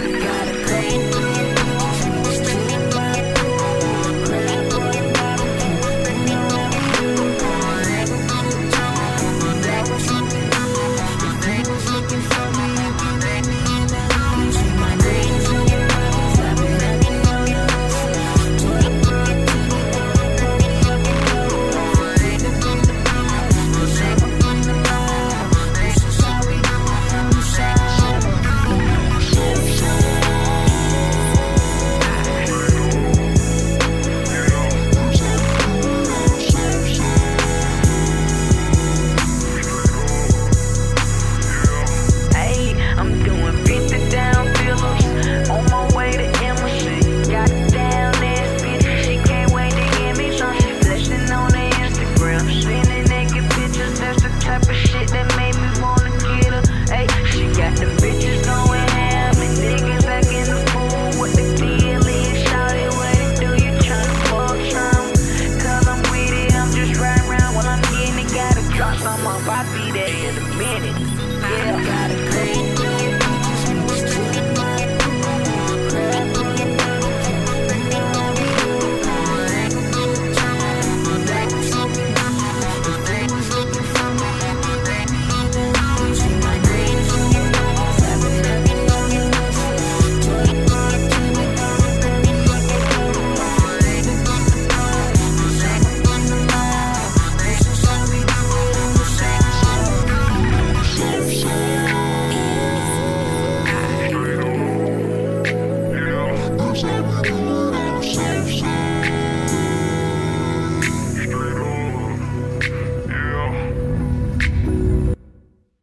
Africa.